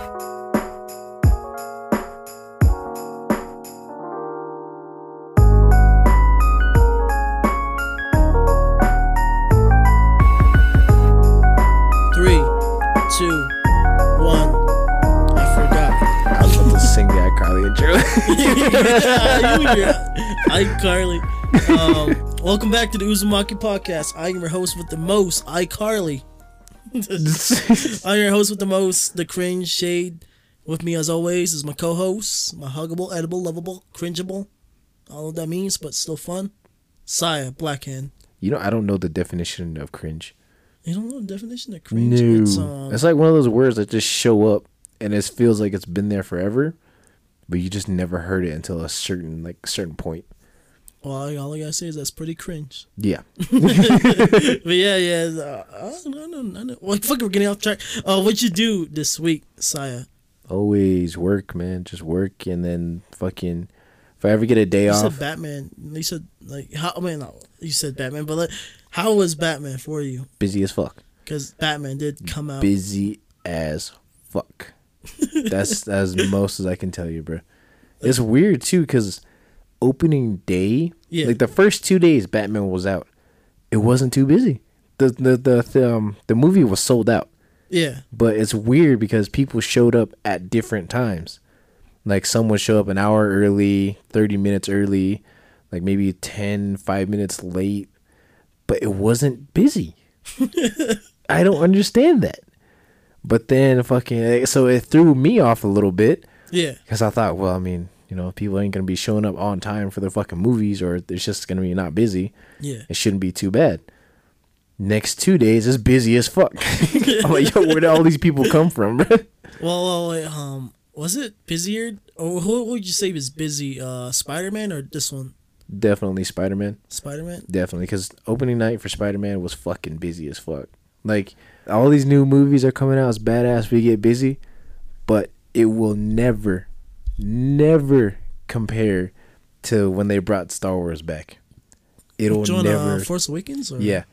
Three, two, one. I forgot. I was about to sing the iCarly intro. yeah, iCarly. Um, welcome back to the Uzumaki podcast. I am your host with the most, iCarly. I'm your host with the most, the cringe shade. With me, as always, is my co-host, my huggable, edible, lovable, cringeable. All of that means, but still fun. Saya Blackhand. you know, I don't know the definition of cringe. You don't know the definition of cringe? No, It's, it's, um, like one of those words that just show up, and it feels like it's been there forever, but you just never heard it until a certain like certain point. Well, all I gotta say is that's pretty cringe. Yeah, but yeah, yeah. Uh, I don't know. I know. Well, fuck, we're getting off track. Uh, what you do this week, Saya? always work, man. Just work, and then fucking. If I ever get a day off. You off, said Batman. You said like how? I mean, no, you said Batman, but like, how was Batman for you? busy as fuck. Because Batman did come out. Busy as fuck. That's as most as I can tell you, bro. It's weird too, cause opening day, Yeah. like the first two days Batman was out, it wasn't too busy. The the the, the um the movie was sold out, Yeah, but it's weird because people showed up at different times. Like some would show up an hour early, 30 minutes early, like maybe 10, 5 minutes late, but it wasn't busy. I don't understand that. But then fucking so it threw me off a little bit yeah. because I thought, well, I mean, you know, people ain't gonna be showing up on time for their fucking movies, or it's just gonna be not busy. Yeah. It shouldn't be too bad. Next two days is busy as fuck. I'm like, yo, where did all these people come from? Well, well, wait, um, was it busier? Or who would you say was busy? Uh, Spider Man or this one? Definitely Spider Man. Spider Man. Definitely, because opening night for Spider Man was fucking busy as fuck. Like all these new movies are coming out. It's badass. We get busy, but it will never, never compare to when they brought Star Wars back. It'll Join never. uh, Force Awakens. Or? yeah,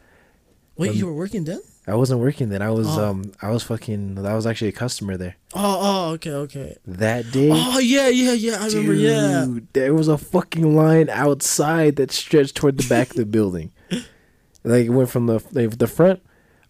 Wait, Um, you were working then? I wasn't working then. I was Oh. um I was fucking. I was actually a customer there Oh, oh, okay, okay. that day. Oh yeah, yeah, yeah. I remember. Yeah. There was a fucking line outside that stretched toward the back of the building. Like it went from the like, the front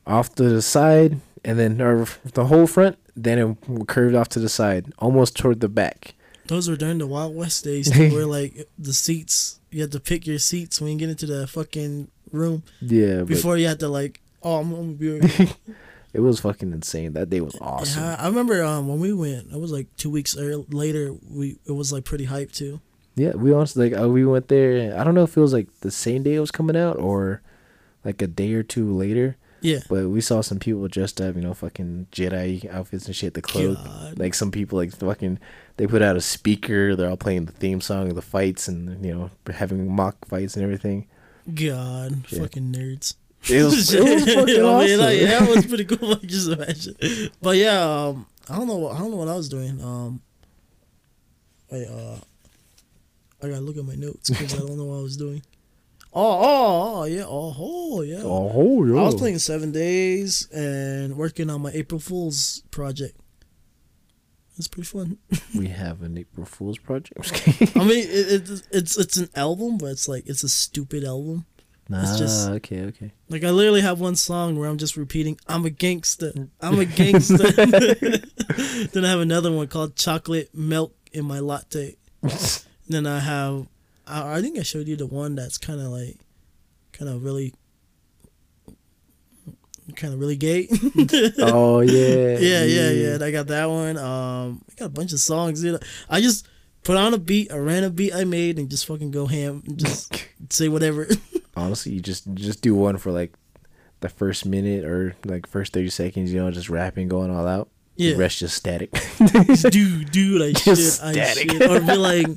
off to the side, and then or the whole front. Then it curved off to the side, almost toward the back. Those were during the Wild West days too, where like the seats, you had to pick your seats when you get into the fucking room Yeah, before you had to like, oh, I'm gonna be. it was fucking insane. That day was awesome. Yeah, I remember um when we went. It was like two weeks early, later. We it was like pretty hype too. Yeah, we honestly like uh, we went there. I don't know if it was like the same day it was coming out or like a day or two later. Yeah. But we saw some people dressed up, you know, fucking Jedi outfits and shit. The cloak, God. like some people, like fucking, they put out a speaker. They're all playing the theme song of the fights, and you know, having mock fights and everything. God, Yeah. fucking nerds. It was, it was fucking I mean, awesome. like, that was pretty cool. Like, just imagine. But yeah, um, I don't know. What, I don't know what I was doing. Um, wait, uh, I gotta look at my notes because I don't know what I was doing. Oh, oh, oh, yeah, oh, oh, yeah. Oh, yeah. I was playing Seven Days and working on my April Fool's project. It's pretty fun. We have an April Fool's project. I mean, it, it, it's it's an album, but it's like it's a stupid album. nah, It's ah, just- okay, okay. Like I literally have one song where I'm just repeating, "I'm a gangster, I'm a gangster." then I have another one called "Chocolate Milk in My Latte." then I have, I, I think I showed you the one that's kind of like, kind of really, kind of really gay. oh yeah, yeah, yeah, yeah. and I got that one. Um, I got a bunch of songs. You know, I just put on a beat, a random beat I made, and just fucking go ham, and just say whatever. Honestly, you just just do one for like the first minute or like first thirty seconds. You know, just rapping, going all out. Yeah. The rest just static. dude, dude, like Just shit, I static. shit, or be like,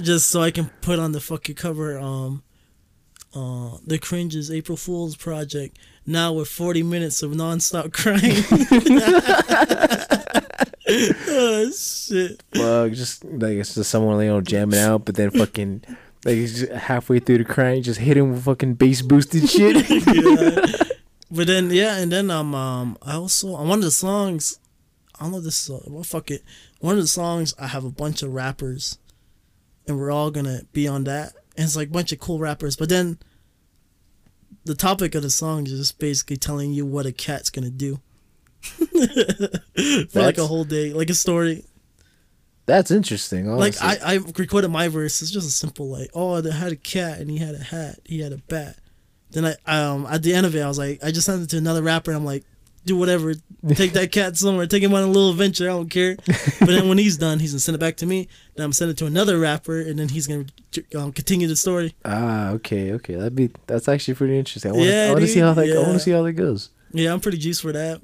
just so I can put on the fucking cover. Um, uh, the cringes April Fool's project now with forty minutes of nonstop crying. oh shit! Fuck, just like it's just someone you know jamming out, but then fucking like it's just halfway through the crying, just hit him with fucking bass boosted shit. Yeah. But then yeah, and then um, um I also on one of the songs, I don't know this is well fuck it. One of the songs I have a bunch of rappers, and we're all gonna be on that. And it's like a bunch of cool rappers, but then the topic of the song is just basically telling you what a cat's gonna do for like a whole day, like a story. That's interesting. Like I, I recorded my verse. It's just a simple like, oh, they had a cat and he had a hat. He had a bat. Then I um at the end of it, I was like, I just sent it to another rapper. And I'm like, do whatever. Take that cat somewhere. Take him on a little adventure. I don't care. But then when he's done, he's gonna send it back to me. Then I'm send it to another rapper, and then he's gonna um, continue the story. ah, okay, okay. That'd be that's actually pretty interesting. I want Yeah, I want to see how that. I wanna see how that goes. Yeah, I'm pretty juiced for that.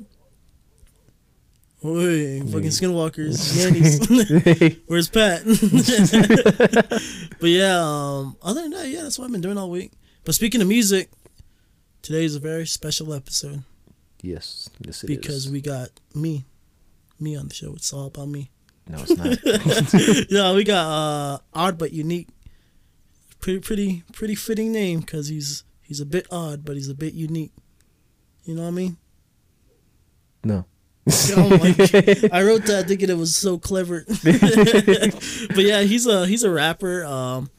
Oi, fucking Mm. skinwalkers. Where's Pat? but yeah, um, other than that, yeah, that's what I've been doing all week. But speaking of music, today is a very special episode yes, yes, because is. we got me, me on the show. It's all about me. No, it's not. yeah, we got uh, odd but unique. Pretty, pretty, pretty fitting name because he's he's a bit odd, but he's a bit unique. You know what I mean? no. Oh I wrote that thinking it was so clever. but yeah, he's a he's a rapper. Um,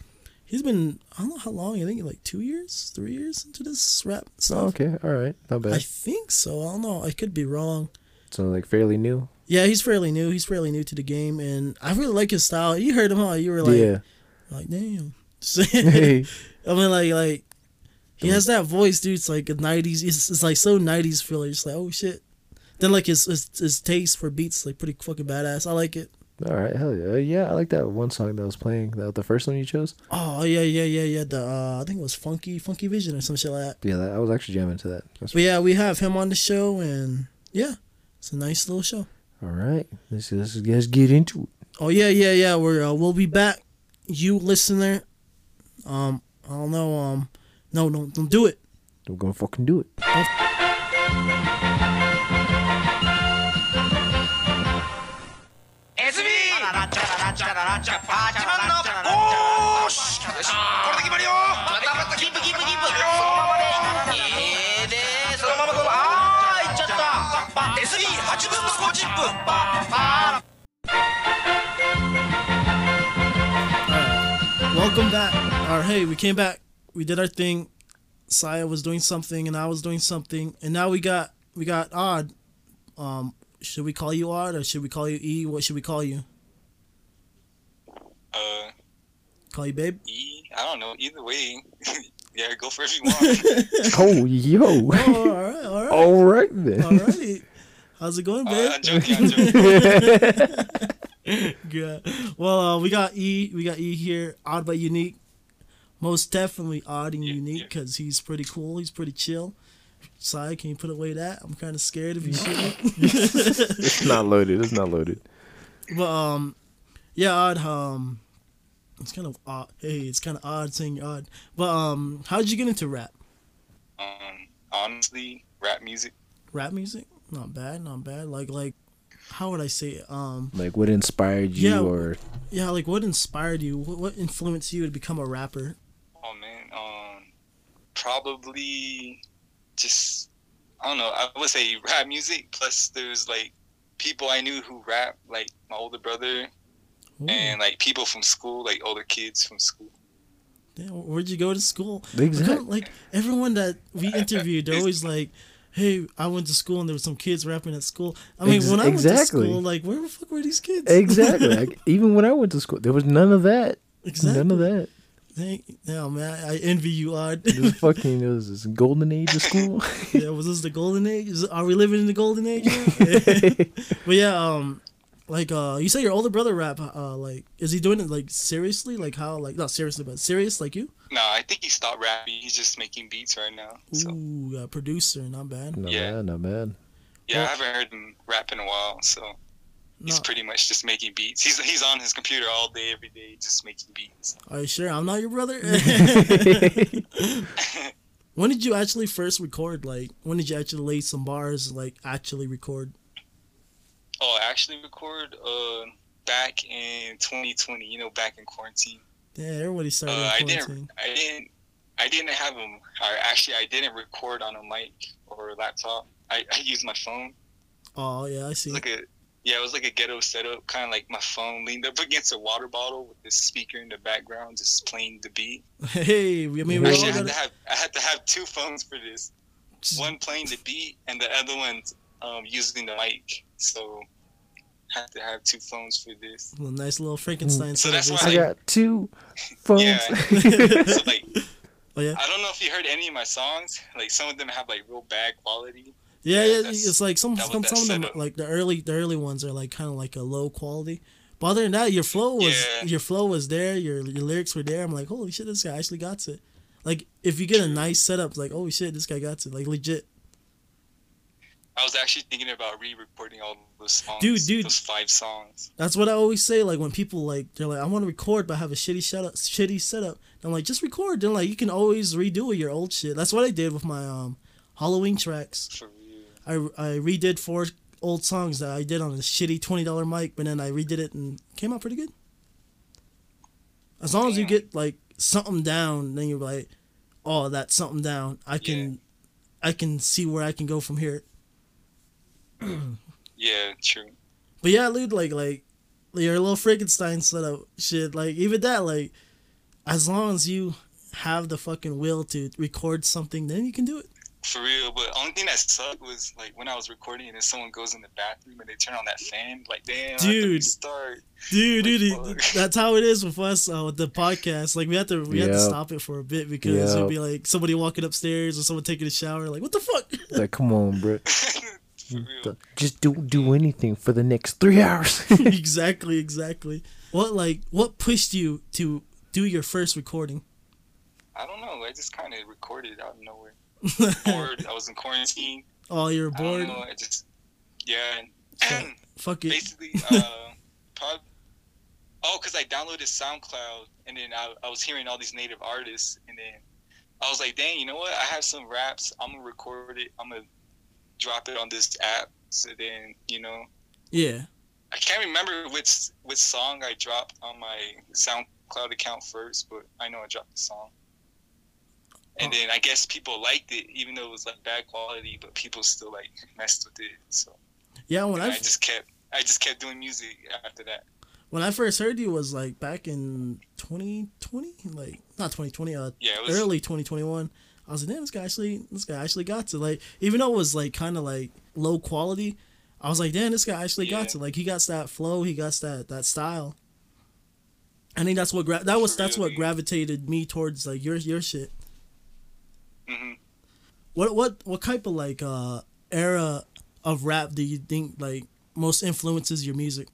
he's been I don't know how long. I think like two years, three years into this rap oh, stuff. Oh, okay, all right, not bad. I think so. I don't know. I could be wrong. So like fairly new. Yeah, he's fairly new. He's fairly new to the game, and I really like his style. You heard him, huh? You were like, yeah. like damn. Hey. I mean, like, like he has that voice, dude. It's like a '90s. It's, it's like so '90s feel. It's like, oh shit. Then like his, his his taste for beats like pretty fucking badass. I like it. All right, hell yeah, yeah. I like that one song that was playing. That the first one you chose. Oh yeah, yeah, yeah, yeah. The uh, I think it was Funky Funky Vision or some shit like that. Yeah, that, I was actually jamming to that. That's, But yeah, we have him on the show, and yeah, it's a nice little show. all right, let's let's let's get into it. Oh yeah, yeah, yeah. We're uh, we'll be back. You listener, um, I don't know, um, no, no, don't do it. We're gonna fucking do it. SB 八番のおーしよしこれで決まりよまたまたキープキープキープそのままでええでそのままこのあーいっちゃった SB8 分の5チップパパ Welcome back. Or hey, we came back. We did our thing. Saya was doing something, and I was doing something, and now we got we got odd. Um, should we call you odd or should we call you E? What should we call you? Uh, Call you babe? E, I don't know. Either way, yeah, go for if you want. Oh yo. Oh, all right, all right, All right then. all righty. How's it going, uh, babe? I'm joking. I'm joking. Yeah. Well, uh, we got E. We got E here. Odd but unique. Most definitely odd and Yeah, unique yeah. because he's pretty cool. He's pretty chill. Sai, can you put away that? I'm kind of scared if you shoot me. It's not loaded. It's not loaded. But um, yeah, odd. Um, it's kind of odd. Hey, it's kind of odd saying odd. But um, how did you get into rap? Um, honestly, rap music. Rap music? Not bad. Not bad. Like like, how would I say it? Um, Like what inspired you Yeah. or yeah, like what inspired you? What, what influenced you to become a rapper? Oh man, um, probably just I don't know. I would say rap music. Plus, there's like people I knew who rap, like my older brother Ooh, and like people from school, like older kids from school. damn, where'd you go to school? Exactly. Like, like everyone that we interviewed, they're always like. Hey, I went to school and there were some kids rapping at school. I mean, Ex- when I went to school, like, where the fuck were these kids? exactly? like, even when I went to school, there was none of that. exactly. None of that. Thank, yeah, man, I envy you, Odd. This fucking it was this golden age of school. yeah, was this the golden age? Is, are we living in the golden age? now? but yeah, um, like uh, you say your older brother rap. Uh, like, is he doing it like seriously? Like how? Like not seriously, but serious like you? No, I think he stopped rapping. He's just making beats right now. So Ooh, uh, producer, not bad. not Yeah. bad, not bad. yeah, Well- I haven't heard him rap in a while. So he's No, pretty much just making beats. He's he's on his computer all day, every day, just making beats. are you sure I'm not your brother? when did you actually first record? Like, when did you actually lay some bars? Like, actually record? Oh, I actually record uh back in 2020. You know, back in quarantine. Yeah, everybody started Uh, I didn't. I didn't. I didn't have them. I, actually, I didn't record on a mic or a laptop. I, I used my phone. Oh yeah, I see. Like a Yeah, it was like a ghetto setup, kind of like my phone leaned up against a water bottle with this speaker in the background, just playing the beat. Hey, I mean, Actually, I had to have I had to have two phones for this. One playing the beat, and the other one um, using the mic. So, had to have two phones for this. a nice little Frankenstein. So setup that's why- I got two phones. Yeah. so like, Oh yeah, I don't know if you heard any of my songs. Like some of them have like real bad quality. yeah, Yeah, yeah. It's like some some, that some of them setup. like the early the early ones are like kind of like a low quality. But other than that, your flow was Yeah. your flow was there. Your your lyrics were there. I'm like, holy shit, this guy actually got it. Like if you get a nice setup, like holy shit, this guy got it. Like legit. I was actually thinking about re-recording all those songs. Dude, dude. those five songs. That's what I always say. Like when people like they're like, I want to record, but I have a shitty setup. Shitty setup. I'm like, just record. Then like you can always redo your old shit. That's what I did with my um Halloween tracks. For real. I I redid four old songs that I did on a shitty twenty dollar mic, but then I redid it and came out pretty good. As long as you get like something down, then you're like, oh, that's something down. I can, I can see where I can go from here. Yeah, true. But yeah, dude, like like your little Frankenstein setup shit, like even that, like as long as you have the fucking will to record something, then you can do it. For real, but only thing that sucked was like when I was recording and then someone goes in the bathroom and they turn on that fan, like damn, Dude. start. Dude, Like, dude, fuck. that's how it is with us uh, with the podcast. Like we have to we have to stop it for a bit because Yep. it'd be like somebody walking upstairs or someone taking a shower. Like what the fuck? Like, come on, bro. For real. Just don't do anything for the next three hours. exactly, exactly. What like what pushed you to do your first recording? I don't know. I just kind of recorded out of nowhere. Bored. I was in quarantine. oh, you're I don't bored. know. I just yeah. Fuck. Fuck it. basically, uh, prob- oh, because I downloaded SoundCloud and then I, I was hearing all these native artists, and then I was like, dang, you know what? I have some raps. I'm gonna record it. I'm gonna drop it on this app. So then, you know, Yeah. I can't remember which which song I dropped on my SoundCloud account first, but I know I dropped the song. And Oh. then I guess people liked it, even though it was like bad quality, but people still like messed with it. So Yeah, when I I just kept I just kept doing music after that. when I first heard you was like back in 2020, like not 2020, uh, Yeah, was early 2021. I was like, damn, this guy actually, this guy actually got to like, even though it was like kind of like low quality, I was like, damn, this guy actually got to like, he got that flow, he got that that style. I think that's what gra- that was that's what gravitated me towards like your your shit. hmm What what what type of like uh era of rap do you think like most influences your music?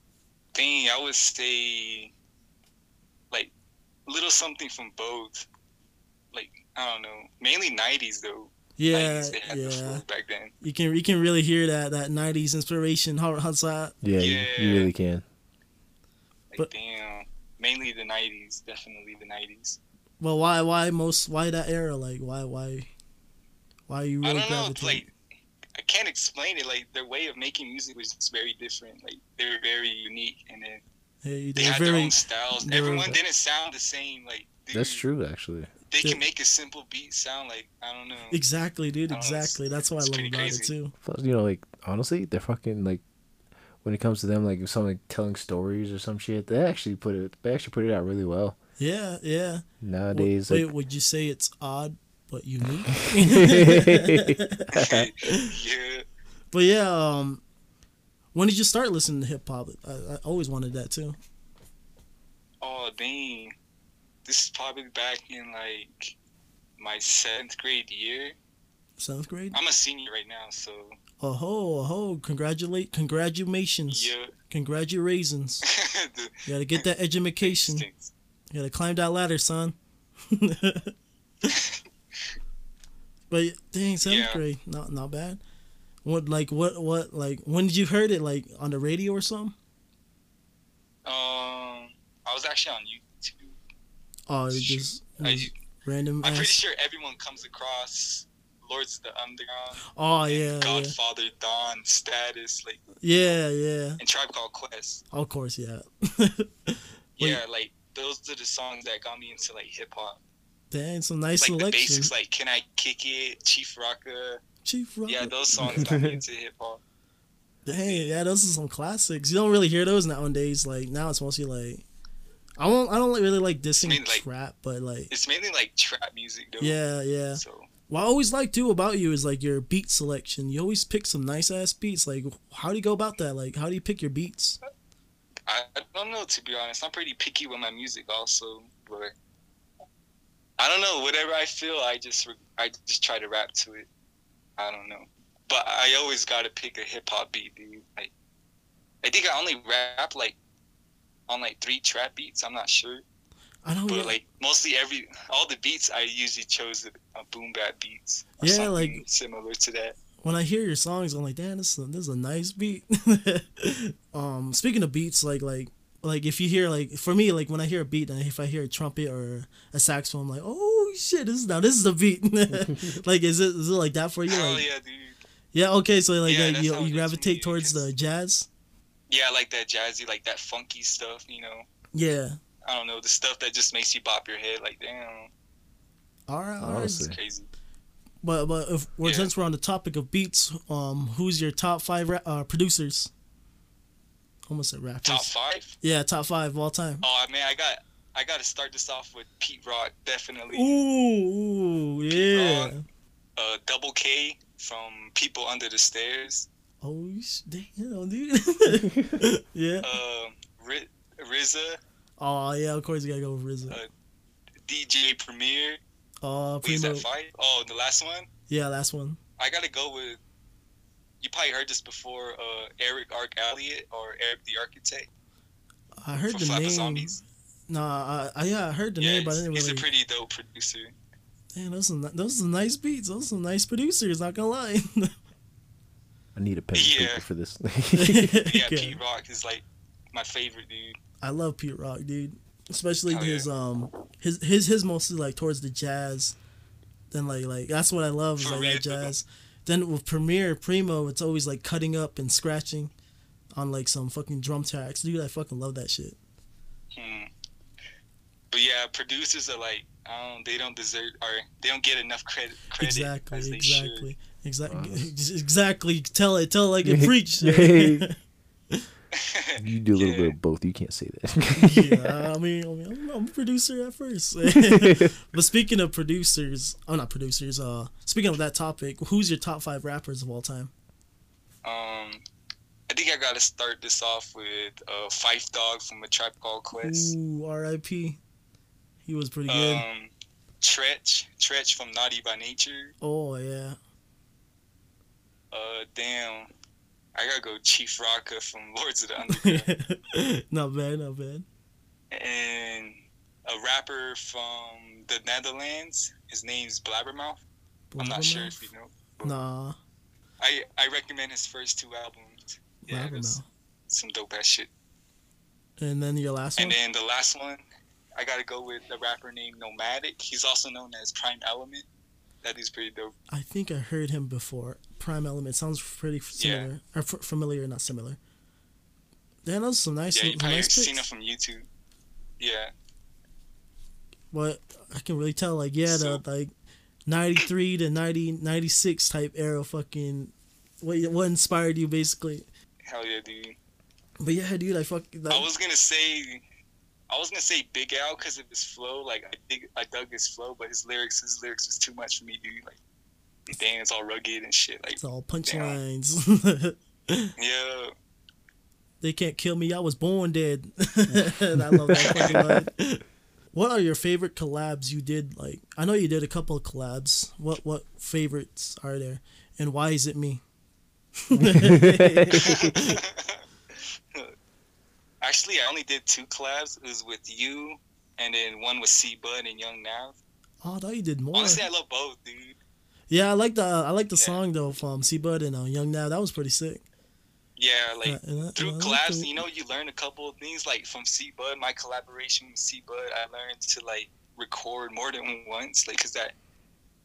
thing. I would say like a little something from both. Like I don't know, mainly '90s though. Yeah, 90s, they had yeah. flow back then. You can you can really hear that that '90s inspiration. How how's that? yeah, You, you really can. Like But- damn, mainly the '90s, definitely the '90s. Well, why why most why that era? Like why why why you I really don't know, like I can't explain it. Like their way of making music was just very different. Like they were very unique, and then hey, they they're had their very own styles. were- Everyone didn't sound the same. Like dude, That's true, actually. They Yeah. can make a simple beat sound like I don't know. exactly, dude. I don't know, Exactly. That's what I love pretty about it too. Plus, you know, like honestly, they're fucking like when it comes to them, like if someone like, telling stories or some shit, they actually put it. They actually put it out really well Yeah, yeah. nowadays. Wait, like, would you say it's odd but unique? yeah. but yeah, um, when did you start listening to hip hop? I, I always wanted that too. Oh dang. This is probably back in like my seventh grade year. Seventh grade. I'm a senior right now, so Oh ho, oh ho! Congratulate, congratulations, yeah. congratulations. You gotta get that education. You gotta climb that ladder, son. but dang, seventh Yeah. grade, not not bad. What like what what like when did you heard it? Like on the radio or something? Um, I was actually on YouTube. Oh, it just I, random. I'm pretty sure everyone comes across Lords of the Underground, Oh yeah, yeah, Godfather, Don, Status, like, yeah, yeah. and Tribe Called Quest. Of course, yeah. Yeah, like those are the songs that got me into like hip hop. Dang, some nice Like the basics, like Can I Kick It, Chief Rocka. Chief. Yeah, those songs got me into hip hop. Dang, yeah, those are some classics. You don't really hear those nowadays. Like now, it's mostly like I don't I don't really like dissing mean, like- trap, but like It's mainly like trap music though. yeah, yeah. So What I always like too about you is like your beat selection. You always pick some nice ass beats. Like, how do you go about that? Like, how do you pick your beats? I, I don't know to be honest. I'm pretty picky with my music also, but I don't know. Whatever I feel, I just I just try to rap to it. I don't know, but I always gotta pick a hip hop beat, dude. Like, I think I only rap like on like three trap beats. I'm not sure, I know. but like mostly every all the beats I usually chose the uh, boom bap beats. Yeah, like- similar to that. when I hear your songs, I'm like, damn, this is a, this is a nice beat. um, speaking of beats, like like like if you hear like for me, like when I hear a beat and if I hear a trumpet or a saxophone, I'm like, oh shit, this is now this is the beat. like, is it is it like that for you? Hell Like, yeah, dude. yeah, okay, so like Yeah, uh, you you gravitate me, towards the jazz. Yeah, I like that jazzy, like that funky stuff. You know, Yeah. I don't know the stuff that just makes you bop your head. Like, damn, All right, all right. Honestly. it's crazy. But but if we're Yeah. since we're on the topic of beats, um, who's your top five ra- uh, producers? Almost said rappers. Top five. Yeah, top five of all time. Oh man, I got I got to start this off with Pete Rock, definitely. Ooh, ooh, yeah. Rock. Uh, Double K from People Under the Stairs. Oh, sh- damn, dude. yeah. Um, R- RZA, Oh, yeah. Of course, you gotta go with RZA. Uh, DJ Premier. Oh, Wait, is that? Oh, the last one. Yeah, last one. I gotta go with. You probably heard this before. Uh, Erick Arc Elliott or Erick the Architect I heard from the Flatbush name. Zombies. Nah, I, I, yeah, I heard the Yeah, name, but I he's, didn't he's really. a pretty dope producer. Man, those are those are nice beats. Those are some nice producers. Not gonna lie. I need a pen and Yeah. paper for this. Yeah, Okay. Pete Rock is like my favorite dude. I love Pete Rock, dude. Especially Hell his yeah. um his his his mostly like towards the jazz. Then like like that's what I love is like that jazz. Then with Premier Primo, it's always like cutting up and scratching on like some fucking drum tracks. Dude, I fucking love that shit. Hmm. But yeah, producers are like, I don't, they don't deserve or they don't get enough credit. credit Exactly, as they exactly. Exactly. Honest. Exactly. Tell it. Tell it like it preach. You do a little Yeah. bit of both. You can't say that. yeah, I mean, I mean, I'm, I'm a producer at first. but speaking of producers, oh, not producers. Uh, speaking of that topic, who's your top five rappers of all time? Um, I think I gotta start this off with uh, Phife Dawg from A Tribe Called Quest. Ooh, R.I.P. He was pretty good. Um, Treach, Treach from Naughty by Nature. oh yeah. Uh, damn, I gotta go Chief Rocka from Lords of the Underground. not bad, not bad. and a rapper from the Netherlands. His name's Blabbermouth. I'm not sure if you know. Nah, I I recommend his first two albums. Yeah, Blabbermouth. some dope ass shit. And then your last And one. then the last one, I gotta go with a rapper named Nomadic. He's also known as Prime Element. That is pretty dope. I think I heard him before. Prime Element sounds pretty similar or f- familiar, not similar. Damn, those are some nice, Yeah, you probably nice seen it from YouTube. Yeah, What I can really tell, like, yeah, So- the like ninety three to 90, 96 type era, fucking what what inspired you basically. hell yeah, dude. But yeah, dude, I fuck. Like, I was gonna say, I was gonna say Big L because of his flow. Like I dig, I dug his flow, but his lyrics, his lyrics was too much for me, dude. Like, dang, it's all rugged and shit. Like, it's all punchlines. yeah, they can't kill me. I was born dead. and I love that fucking line. What are your favorite collabs you did? Like, I know you did a couple of collabs. What what favorites are there, and why is it me? Actually, I only did two collabs. It was with you, and then one with C Bud and Young Nav. Oh, I thought you did more. Honestly, I love both, dude. Yeah, I like the I like the Yeah. song though from C Bud and uh, Young Nav. That was pretty sick. Yeah, like Uh, through and I like collabs, you know, you learn a couple of things. Like from C Bud, my collaboration with C Bud, I learned to like record more than once. Like, cause that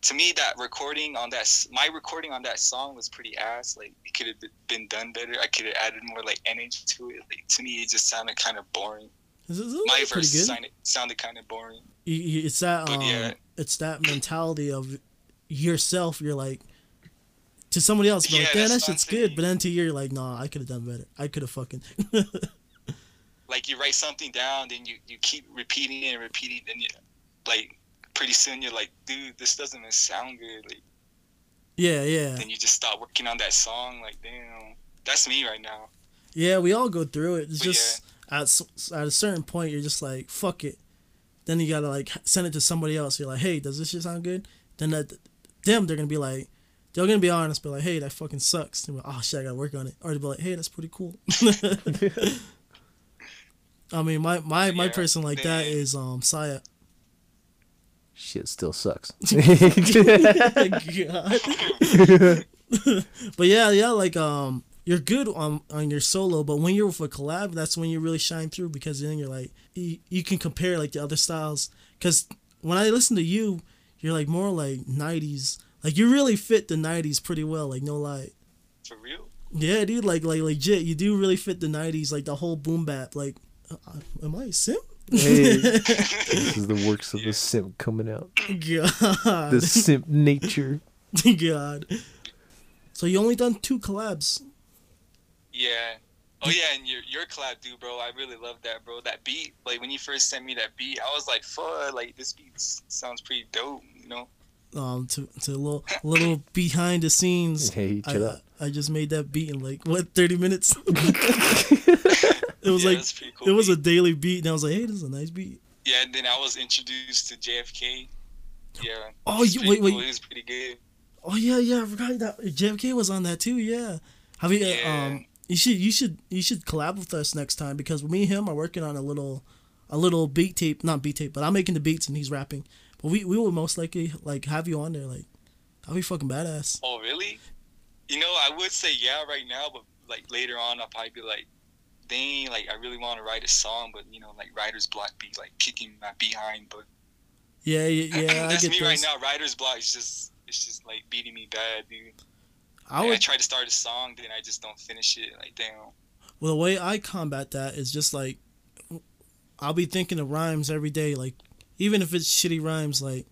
to me, that recording on that my recording on that song was pretty ass. Like, it could have been done better. I could have added more like energy to it. Like, to me, it just sounded kind of boring. My verse sounded sounded kind of boring. It's that um, yeah. it's that mentality of yourself. You're like to somebody else, be like, Yeah, damn, that that's what I'm shit's good. But then to you, you're like, nah, I could have done better. I could have fucking. like you write something down, then you you keep repeating it and repeating, and you like pretty soon you're like, dude, this doesn't even sound good. Like yeah, yeah, then you just stop working on that song. Like damn, that's me right now. yeah. We all go through it. It's But just at at a certain point, you're just like, fuck it. Then you gotta like send it to somebody else. You're like, hey, does this shit sound good? Then that them they're gonna be like. They're gonna be honest, but like, hey, that fucking sucks. They're like, oh shit, I gotta work on it. Or they'll be like, hey, that's pretty cool. I mean, my my, my Yeah, person like that then- is um Saya. Shit still sucks. God. but yeah, yeah, like um, you're good on on your solo, but when you're with a collab, that's when you really shine through because then you're like you, you can compare like the other styles. Because when I listen to you, you're like more like '90s. Like you really fit the '90s pretty well. Like no lie. For real. Yeah, dude. Like like legit, you do really fit the '90s. Like the whole boom bap. Like, uh, am I a simp? Hey, this is the works of the simp coming out. God. The simp nature. God. So you only done two collabs. Yeah. Oh yeah, and your your collab, dude, bro. I really love that, bro. That beat, like when you first sent me that beat, I was like, "Fuck!" Like this beat sounds pretty dope, you know? Um, to to a little little behind the scenes. Hey, I, chill out. I just made that beat in like what thirty minutes. It was yeah, like cool. it was a daily beat, and I was like, hey, this is a nice beat. yeah. And then I was introduced to JFK. Yeah. Oh, you- wait, wait. cool. It was pretty good. Oh yeah, yeah, I forgot that JFK was on that too. Yeah, have you? Yeah. Um, you should you should you should collab with us next time because me and him are working on a little a little beat tape, not beat tape, but I'm making the beats and he's rapping. But we we will most likely like have you on there. Like, that'll be fucking badass. Oh really? You know, I would say yeah right now, but like later on, I'll probably be like, dang, like I really want to write a song, but you know, like writer's block be like kicking my behind. But Yeah, yeah, yeah. I that's get me those. right now. Writer's block is just it's just like beating me bad, dude. I Like, I try to start a song, then I just don't finish it. Like damn. Well, the way I combat that is just like I'll be thinking of rhymes every day, like even if it's shitty rhymes, like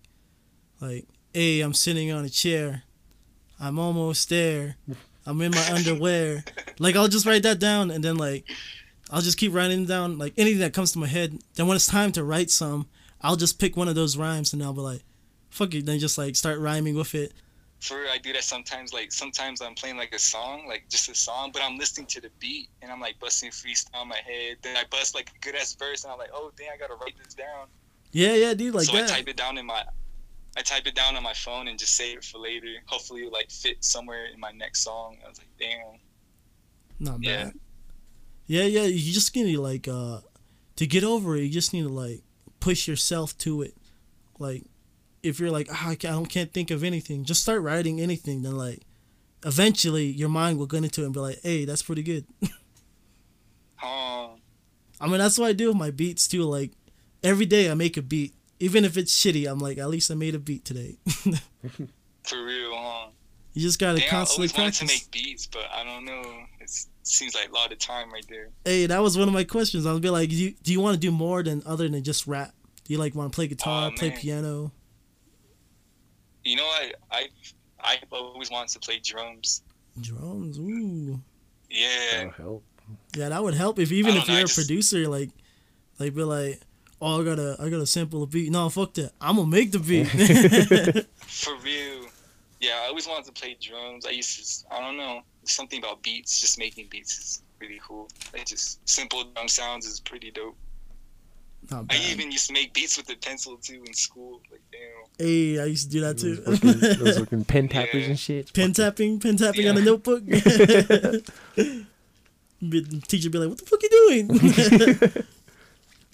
like hey, I'm sitting on a chair, I'm almost there, I'm in my underwear. Like I'll just write that down, and then like I'll just keep writing down like anything that comes to my head. Then when it's time to write some, I'll just pick one of those rhymes, and I'll be like, fuck it, then just like start rhyming with it. For I do that sometimes. Like sometimes I'm playing like a song, like just a song, but I'm listening to the beat and I'm like busting freestyle in my head. Then I bust like a good ass verse, and I'm like, oh dang, I gotta write this down. Yeah, yeah, dude, like so that. I type it down in my, I type it down on my phone and just save it for later. Hopefully, it like fit somewhere in my next song. I was like, damn. Not Yeah. bad. Yeah, yeah. You just need to like uh to get over it. You just need to like push yourself to it. Like if you're like I can't, I don't can't think of anything, just start writing anything. Then like eventually your mind will get into it and be like, hey, that's pretty good. Um, I mean that's what I do with my beats too. Like every day I make a beat, even if it's shitty. I'm like at least I made a beat today. for real, huh? you just gotta Damn, I constantly always wanted to practice. make beats, but I don't know. It seems like a lot of time right there. Hey, that was one of my questions. I was be like, do you, do you want to do more than other than just rap? Do you like want to play guitar, Aw, play man. piano? You know, I I I've always wanted to play drums. Drums, ooh. Yeah. Oh, help. Yeah, that would help if even if know, you're I a just- producer, like, like be like, oh, I gotta, I gotta sample a beat. No, fuck that. I'm gonna make the beat. For real. Yeah, I always wanted to play drums. I used to, I don't know, something about beats, just making beats is really cool. Like just simple drum sounds is pretty dope. Not I even used to make beats with a pencil too in school. Like damn. hey, I used to do that Those too. fucking, those fucking pen tappers Yeah. and shit. pen tapping, pen tapping on a notebook. Be- Teacher be like, "What the fuck you doing?"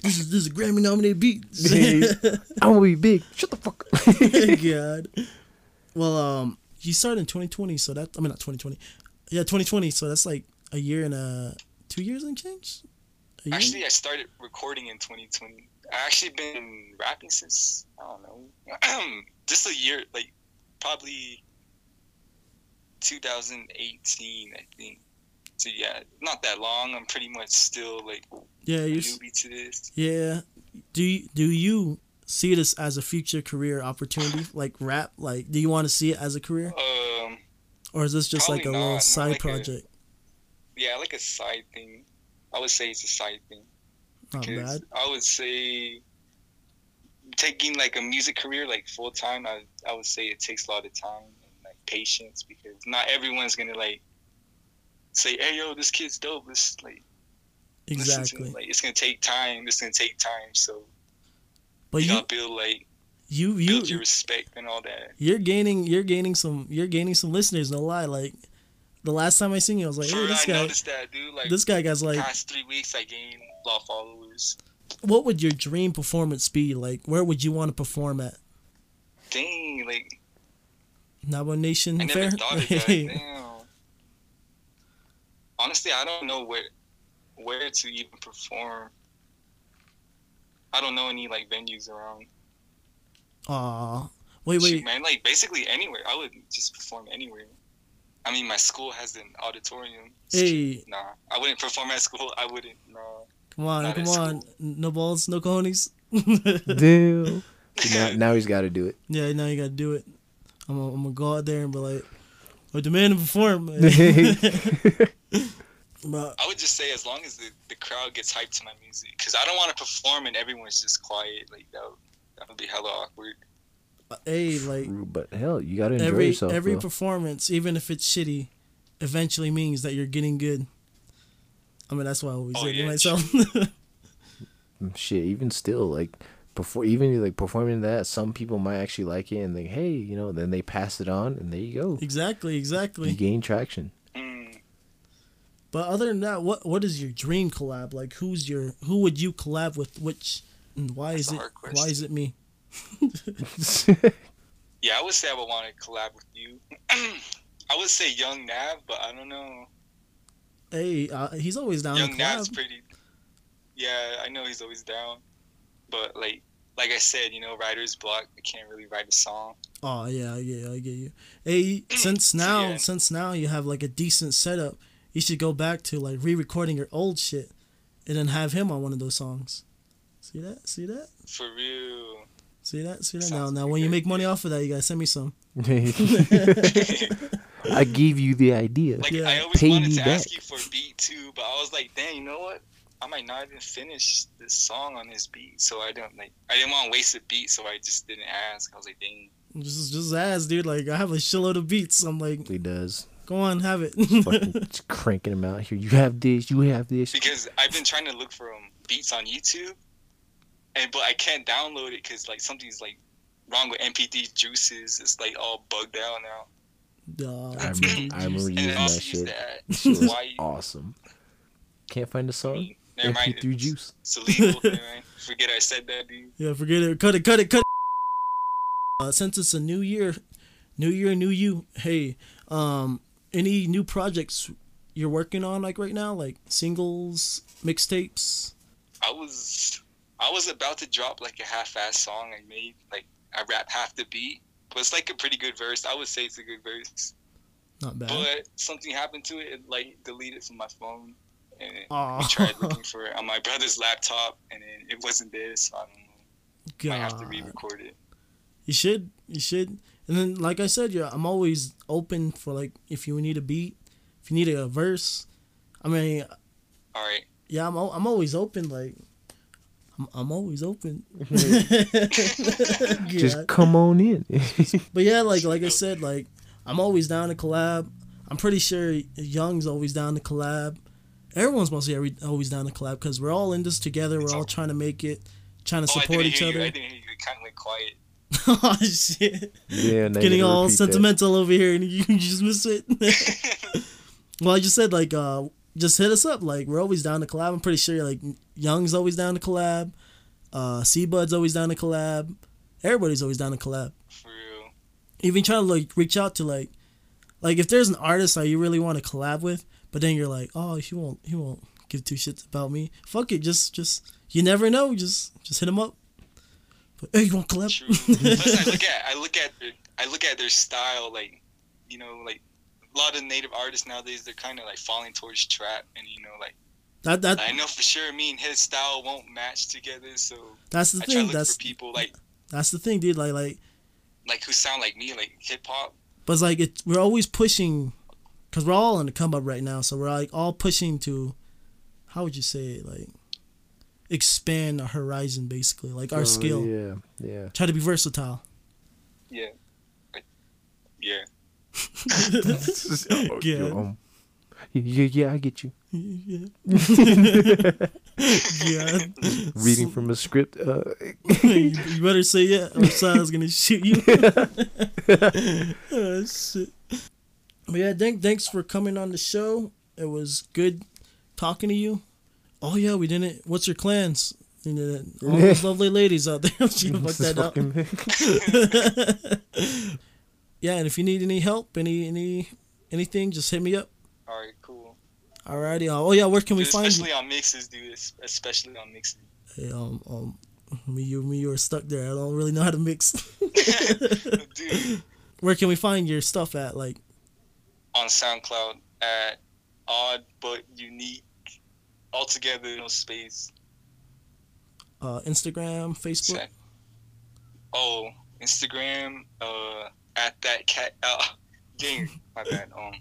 This is this is a Grammy nominated beat. I'm gonna be big. Shut the fuck up. God. Well, um, he started in 2020, so that I mean not 2020. Yeah, 2020. So that's like a year and a two years and change. Year? Actually, I started recording in 2020. I actually been rapping since I don't know, just a year, like probably 2018, I think. So yeah, not that long. I'm pretty much still like yeah, you're. newbie to this. Yeah. Do you, do you see this as a future career opportunity, like rap? Like, do you want to see it as a career? Um, or is this just like a Probably little side like a- project? Yeah, like a side thing. I would say it's a side thing. Not bad. I would say taking like a music career like full time. I I would say it takes a lot of time and like patience because not everyone's gonna like say, "Hey, yo, this kid's dope." This like Exactly. Like it's gonna take time. It's gonna take time. So But you you build like you you build your respect and all that. you're gaining you're gaining some you're gaining some listeners. No lie, like the last time I seen you, I was like, hey, this I guy, noticed that, dude. Like this guy guy's like, past three weeks, I gained a lot of followers. what would your dream performance be? Like, where would you want to perform at? Dang, like Nabo Nation I never Fair. thought of that. Damn. Honestly, I don't know where where to even perform. I don't know any like venues around. Aw, wait, Shoot, wait. man, like basically anywhere. I would just perform anywhere. I mean, my school has an auditorium. Hey, Nah, I wouldn't perform at school. I wouldn't. No. come on, Not come at on. No balls, no cojones. Damn. now, now he's got to do it. yeah, now you gotta do it. I'm gonna, I'm gonna go out there and be like, I demand to perform. but I would just say as long as the, the crowd gets hyped to my music, because I don't want to perform and everyone's just quiet. Like that, would, that would be hella awkward. hey, like True, but hell, you got to enjoy every yourself. every bro. performance, even if it's shitty, eventually means that you're getting good. I mean, that's why I always Oh, say to myself. Mm, shit, even still, like before, even like performing that, some people might actually like it and think, hey, you know, then they pass it on, and there you go. exactly, exactly. You exactly. gain traction. But other than that, what what is your dream collab? Like, who's your who would you collab with? Which and why That's is it why is it me? yeah, I would say I would want to collab with you. I would say Young Nav, but I don't know. Hey, uh, he's always down Young Nav's pretty. Yeah, I know he's always down, but like like I said, you know, writer's block. I can't really write a song. Oh yeah, yeah, I get you. Hey, since now Yeah. since now you have like a decent setup, you should go back to like re-recording your old shit, and then have him on one of those songs. See that? See that? For real. See that? See that? Sounds now, now when you make money off of that, you gotta send me some. I gave you the idea. Like Yeah. I always Pay wanted me to back. ask you for a beat too, but I was like, dang, you know what? I might not even finish this song on this beat, so I don't like. I didn't want to waste a beat, so I just didn't ask. I was like, dang. Just just ask, dude. Like I have a shitload of beats. I'm like, he does. Go on, have it. Fucking just cranking them out here. You have this. You have this. because I've been trying to look for um, beats on YouTube, and but I can't download it because like something's like wrong with MP3 juices. It's like all bugged out now. Dawg, I it's remember, I remember And using that shit. that. That shit was Why? awesome. Can't find the song. mean, never mind. MP3 It's, juice. it's illegal. never mind. Forget I said that, dude. Yeah, forget it. Cut it. Cut it. Cut it. Uh, since it's a new year, new year, new you. Hey, um, any new projects you're working on like right now, like singles, mixtapes? I was I was about to drop like a half-ass song I made. Like I rap half the beat, but it's like a pretty good verse. I would say it's a good verse. Not bad. But something happened to it. It like deleted from my phone, and I tried looking for it on my brother's laptop, and it, it wasn't there. So I don't know. Might have to re-record it. You should. You should. And then, like I said, yeah, I'm always open for like if you need a beat, if you need a verse. I mean, All right. yeah, I'm I'm always open. Like, I'm I'm always open. Just come on in. But yeah, like like I said, like I'm always down to collab. I'm pretty sure Young's always down to collab. Everyone's mostly every, always down to collab because we're all in this together. We're all trying to make it, trying to Oh, I support didn't each hear you. I other. didn't hear you. Kind of went quiet. Oh shit! yeah, now Getting all repeat that. sentimental over here, and you just miss it. well, I just said like, uh, just hit us up. Like we're always down to collab. I'm pretty sure like Young's always down to collab. Uh, Seabud's always down to collab. Everybody's always down to collab. For real. even trying to like reach out to like like if there's an artist that you really want to collab with but then you're like oh he won't he won't give two shits about me fuck it just just you never know just just hit him up but hey you want to collab True. Plus, I look at I look at their, I look at their style. Like, you know, like a lot of native artists nowadays, they're kind of like falling towards trap, and you know, like that that I know for sure me and his style won't match together. So that's the I thing that's for people like that's the thing dude like like like who sound like me, like hip hop. but it's like it, we're always pushing, cause we're all on the come up right now. So we're like all pushing to, how would you say it, like, expand our horizon basically, like our Oh, skill. Yeah, yeah. Try to be versatile. Yeah. Yeah. Oh, Yeah. um, yeah, yeah, I get you. yeah. yeah. Reading from a script. Uh, you, you better say yeah, or Sal's gonna shoot you. oh, shit. But yeah, thank, thanks for coming on the show. It was good talking to you. Oh yeah, we didn't. What's your clans? You know, all those lovely ladies out there. she fucked that up. Yeah, and if you need any help, any any anything, just hit me up. All right. Cool. Alrighty. Oh yeah, where can we Dude, find you? Especially on mixes, dude. Especially on mixes. Hey, um, um, me, you, me, you are stuck there. I don't really know how to mix. dude, Where can we find your stuff at? Like, on SoundCloud at odd but unique, altogether no space. uh, Instagram, Facebook. Set. Oh, Instagram. Uh, at that cat. Uh, dang, my bad. Um,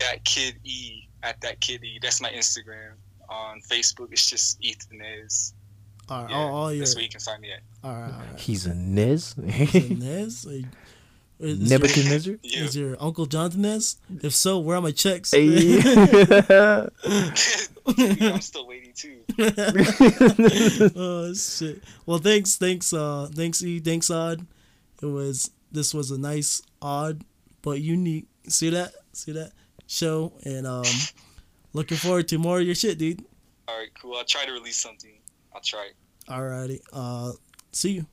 that kid E. At that kid E. That's my Instagram. On Facebook, it's just Ethan Nez. All right, Yeah, all, all your, that's where you can find me at. all right, all right. He's a Nez. Nez? Like, is, is your, Yeah. is your uncle Jonathan Nez? If so, where are my checks? Hey. Dude, I'm still waiting too. oh shit. Well, thanks, thanks, uh, thanks E, thanks Odd. It was this was a nice, odd, but unique. See that? See that show? And um, looking forward to more of your shit, dude. All right, cool. I'll try to release something. I'll try. Alrighty. Uh, see you.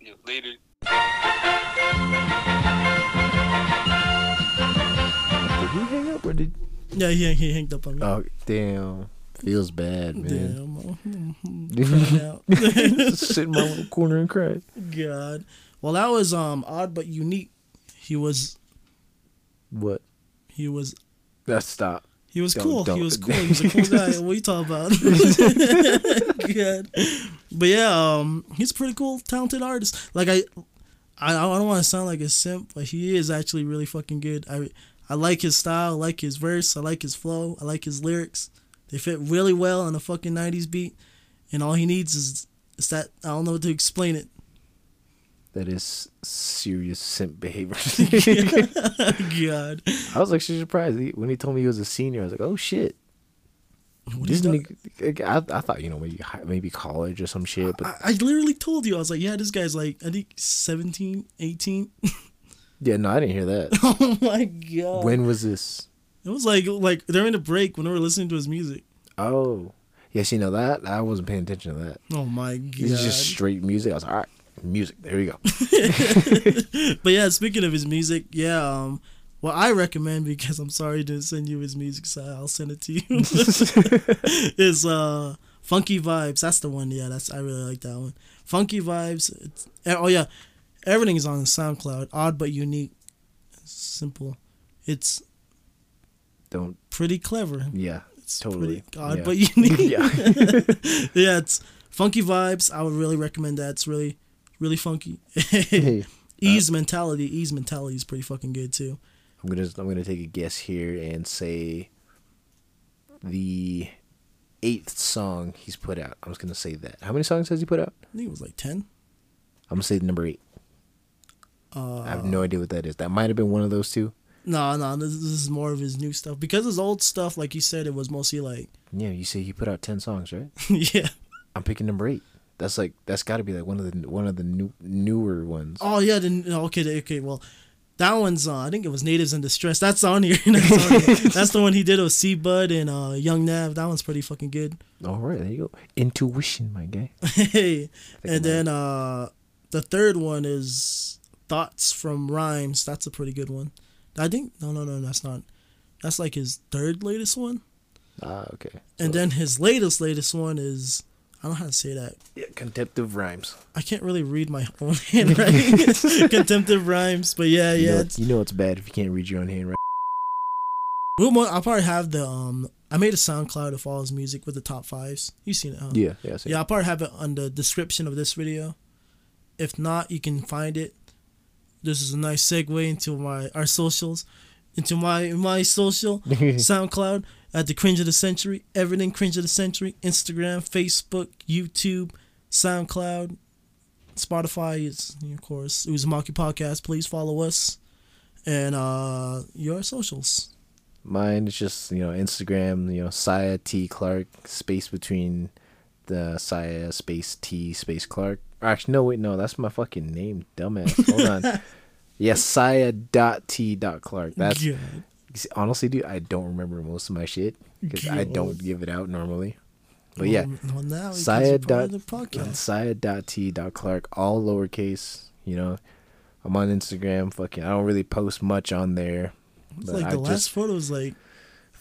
Yeah, later. Did he hang up or did? Yeah, he he hanged up on me. Oh damn, feels bad, man. Damn. Sit in my little corner and cry. God. Well, that was um odd but unique. He was What? he was Let's stop. he was Don't- cool. don't. He was cool. He was a cool guy. what are you talking about? God. But yeah, um, he's a pretty cool, talented artist. Like I, I, I don't want to sound like a simp, but he is actually really fucking good. I, I like his style. I like his verse. I like his flow. I like his lyrics. They fit really well on a fucking '90s beat, and all he needs is, is that I don't know how to explain it. That is serious simp behavior. God. I was actually surprised He- when he told me he was a senior. I was like, oh shit. What This is that? nigga, I, I thought you know maybe maybe college or some shit, but I, I literally told you I was like, yeah, this guy's like I think 17, 18. yeah, no, I didn't hear that. oh my god. when was this? it was like like during the break when we were listening to his music. Oh, yes, you know that I wasn't paying attention to that. Oh my god. This is just straight music. I was like, all right, music. There we go. but yeah, speaking of his music, yeah, um what I recommend because I'm sorry to send you his music, so I'll send it to you. is uh Funky Vibes. That's the one. Yeah, that's I really like that one. Funky Vibes. It's, oh yeah, everything is on SoundCloud. Odd but unique. Simple. It's Don't. pretty clever. Yeah, It's totally. odd yeah. but unique. yeah. yeah, it's funky vibes. I would really recommend that. It's really, really funky. Hey, Ease uh, mentality. Ease mentality is pretty fucking good too. I'm gonna I'm gonna take a guess here and say the eighth song he's put out. I was gonna say that. How many songs has he put out? I think it was like ten. I'm gonna say the number eight. Uh, I have no idea what that is. That might have been one of those two. no, no, this, this is more of his new stuff because his old stuff, like you said, it was mostly like, Yeah, you say he put out ten songs, right? yeah. I'm picking number eight. That's like that's got to be like one of the one of the new newer ones. Oh yeah, then okay, okay. Well, that one's uh, I think it was Natives in Distress. That's on here. That's, on here. That's the one he did with C Bud and uh, Young Nav. That one's pretty fucking good. All right, there you go. Intuition, my guy. Hey, and then uh, the third one is Thoughts from Rhymes. That's a pretty good one. I think no, no, no, that's not. That's like his third latest one, Ah, okay. and then his latest latest one is I don't know how to say that. yeah, contemptive rhymes. I can't really read my own handwriting. Contemptive rhymes, but yeah, You yeah. know, it's- you know it's bad if you can't read your own handwriting. Well, I'll probably have the um. I made a SoundCloud of all his music with the top fives. You've seen it, huh? Yeah, yeah. Yeah, I'll probably have it on the description of this video. If not, you can find it. This is a nice segue into my our socials, into my my social SoundCloud at the Cringe of the Century, everything Cringe of the Century, Instagram, Facebook, YouTube, SoundCloud, Spotify is of course Uzumaki Podcast. Please follow us and uh your socials. Mine is just you know Instagram. You know Saya T Clark space between the Saya space T space Clark. Actually, no wait, no, that's my fucking name, dumbass. Hold on. Yes, Saya dot T dot Clark. That's God. honestly, dude. I don't remember most of my shit because I don't give it out normally. But yeah, Well, well, now Saya dot of the podcast. Saya dot T dot Clark, all lowercase. You know, I'm on Instagram. Fucking, I don't really post much on there. It's like I the last photo was like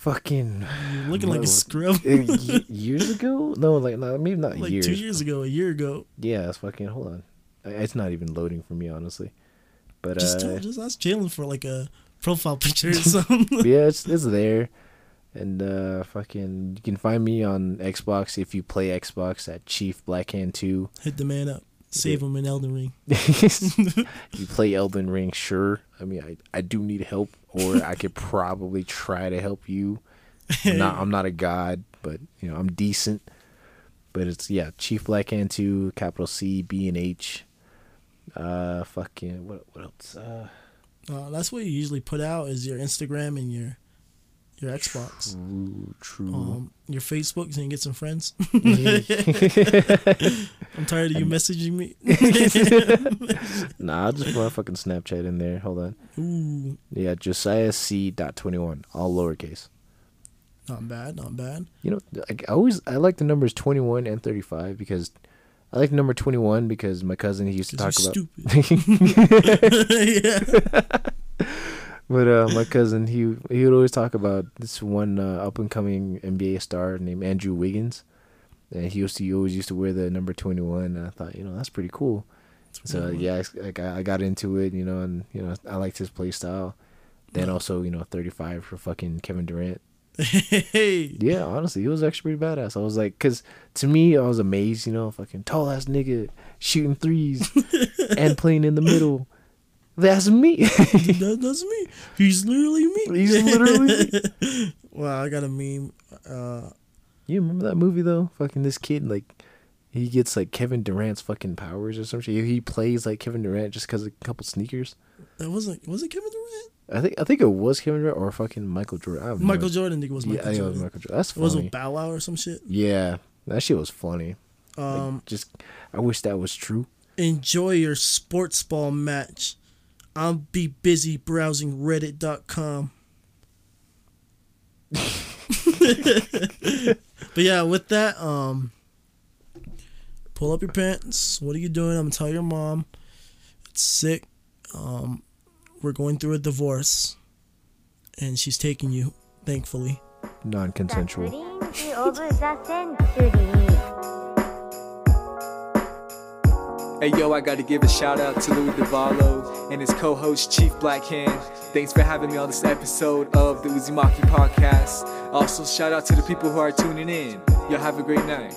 fucking you're looking like a scrub. Uh, years ago? No, like no, maybe not like years. two years ago, a year ago. Yeah, it's fucking. Hold on, it's not even loading for me, honestly. But Just, uh, just ask Jalen for like a profile picture or something. yeah, it's it's there, and uh, fucking, you can find me on Xbox if you play Xbox at Chief Blackhand Two. Hit the man up. Save him in Elden Ring. you play Elden Ring, sure. I mean, I I do need help, or I could probably try to help you. I'm not I'm not a god, but you know I'm decent. But it's yeah, Chief Blackhand two, capital C B and H. Uh, fucking what what else? Uh, Uh, that's what you usually put out is your Instagram and your your Xbox. true, true. Um, your Facebook so you can get some friends. Mhm. I'm tired of you messaging me. nah, I'll just put my fucking Snapchat in there. Hold on. Ooh, Yeah, Josiah C. dot twenty one, all lowercase. not bad, not bad. You know, I always I like the numbers twenty one and thirty five because I like the number twenty one because my cousin he used to talk about. stupid. yeah. But uh, my cousin he he would always talk about this one uh, up and coming NBA star named Andrew Wiggins, and he used to he always used to wear the number twenty one. And I thought you know that's pretty cool. So yeah, I, like I I got into it, you know, and you know I liked his play style. Then also you know thirty five for fucking Kevin Durant. Hey, Yeah, honestly, he was actually pretty badass. I was like, cause to me, I was amazed, you know, fucking tall ass nigga shooting threes and playing in the middle. That's me. that, that's me. He's literally me. He's literally me. Wow, I got a meme. Uh, You remember that movie though? Fucking this kid, like, he gets like Kevin Durant's fucking powers or some shit. He plays like Kevin Durant just because of a couple sneakers. that wasn't was it Kevin Durant? I think I think it was Kevin Durant or fucking Michael Jordan. I have no Michael. Jordan. I think it was Michael yeah, it Jordan. was Michael Jordan. That's It was funny. with Bow Wow or some shit. yeah, that shit was funny. Like, Um, just I wish that was true. enjoy your sports ball match. I'll be busy browsing Reddit.com. but yeah, with that, um, pull up your pants. What are you doing? I'm gonna tell your mom. It's sick. Um, we're going through a divorce, and she's taking you. Thankfully. Non-consensual. Hey yo, I gotta give a shout out to Louis DeValo and his co-host Chief Blackhand. Thanks for having me on this episode of the Uzumaki Podcast. Also, shout out to the people who are tuning in. Y'all have a great night.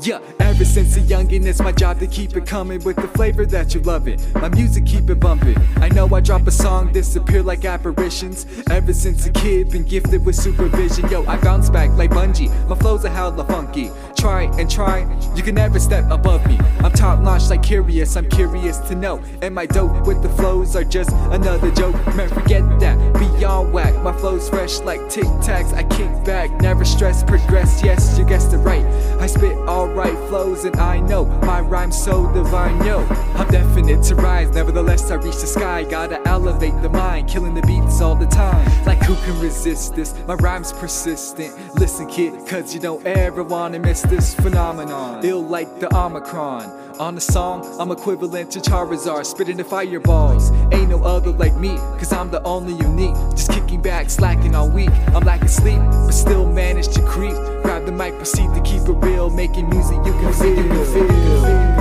Yeah, ever since a youngin', it's my job to keep it coming with the flavor that you love it. My music keep it bumping. I know I drop a song, disappear like apparitions. Ever since a kid, been gifted with supervision. Yo, I bounce back like bungee. My flows are hella funky. Try and try, you can never step above me. I'm top notch like curious, I'm curious to know. Am I dope with the flows or just another joke? Man, forget that, beyond whack. My flows fresh like tic tacs. I kick back, never stress, progress. Yes, you guessed it right. I spit alright flows, and I know my rhyme's so divine. Yo, I'm definite to rise. Nevertheless, I reach the sky. Gotta elevate the mind, killing the beats all the time. Like who can resist this? My rhyme's persistent. Listen, kid, cause you don't ever wanna miss this phenomenon. Ill like the Omicron. On the song, I'm equivalent to Charizard, spitting the fireballs. Ain't no other like me, cause I'm the only unique. Just kicking back, slacking all week. I'm lacking sleep, but still manage to creep. Grab the mic, proceed to keep it real. Making music you can feel. You can feel.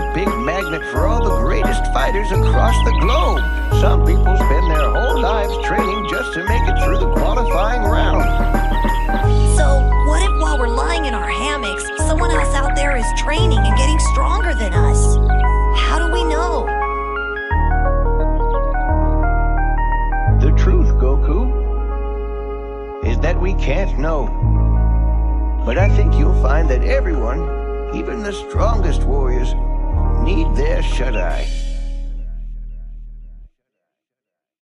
A big magnet for all the greatest fighters across the globe. Some people spend their whole lives training just to make it through the qualifying round. So, what if while we're lying in our hammocks, someone else out there is training and getting stronger than us? How do we know? The truth, Goku, is that we can't know. But I think you'll find that everyone, even the strongest warriors, need their shut eye.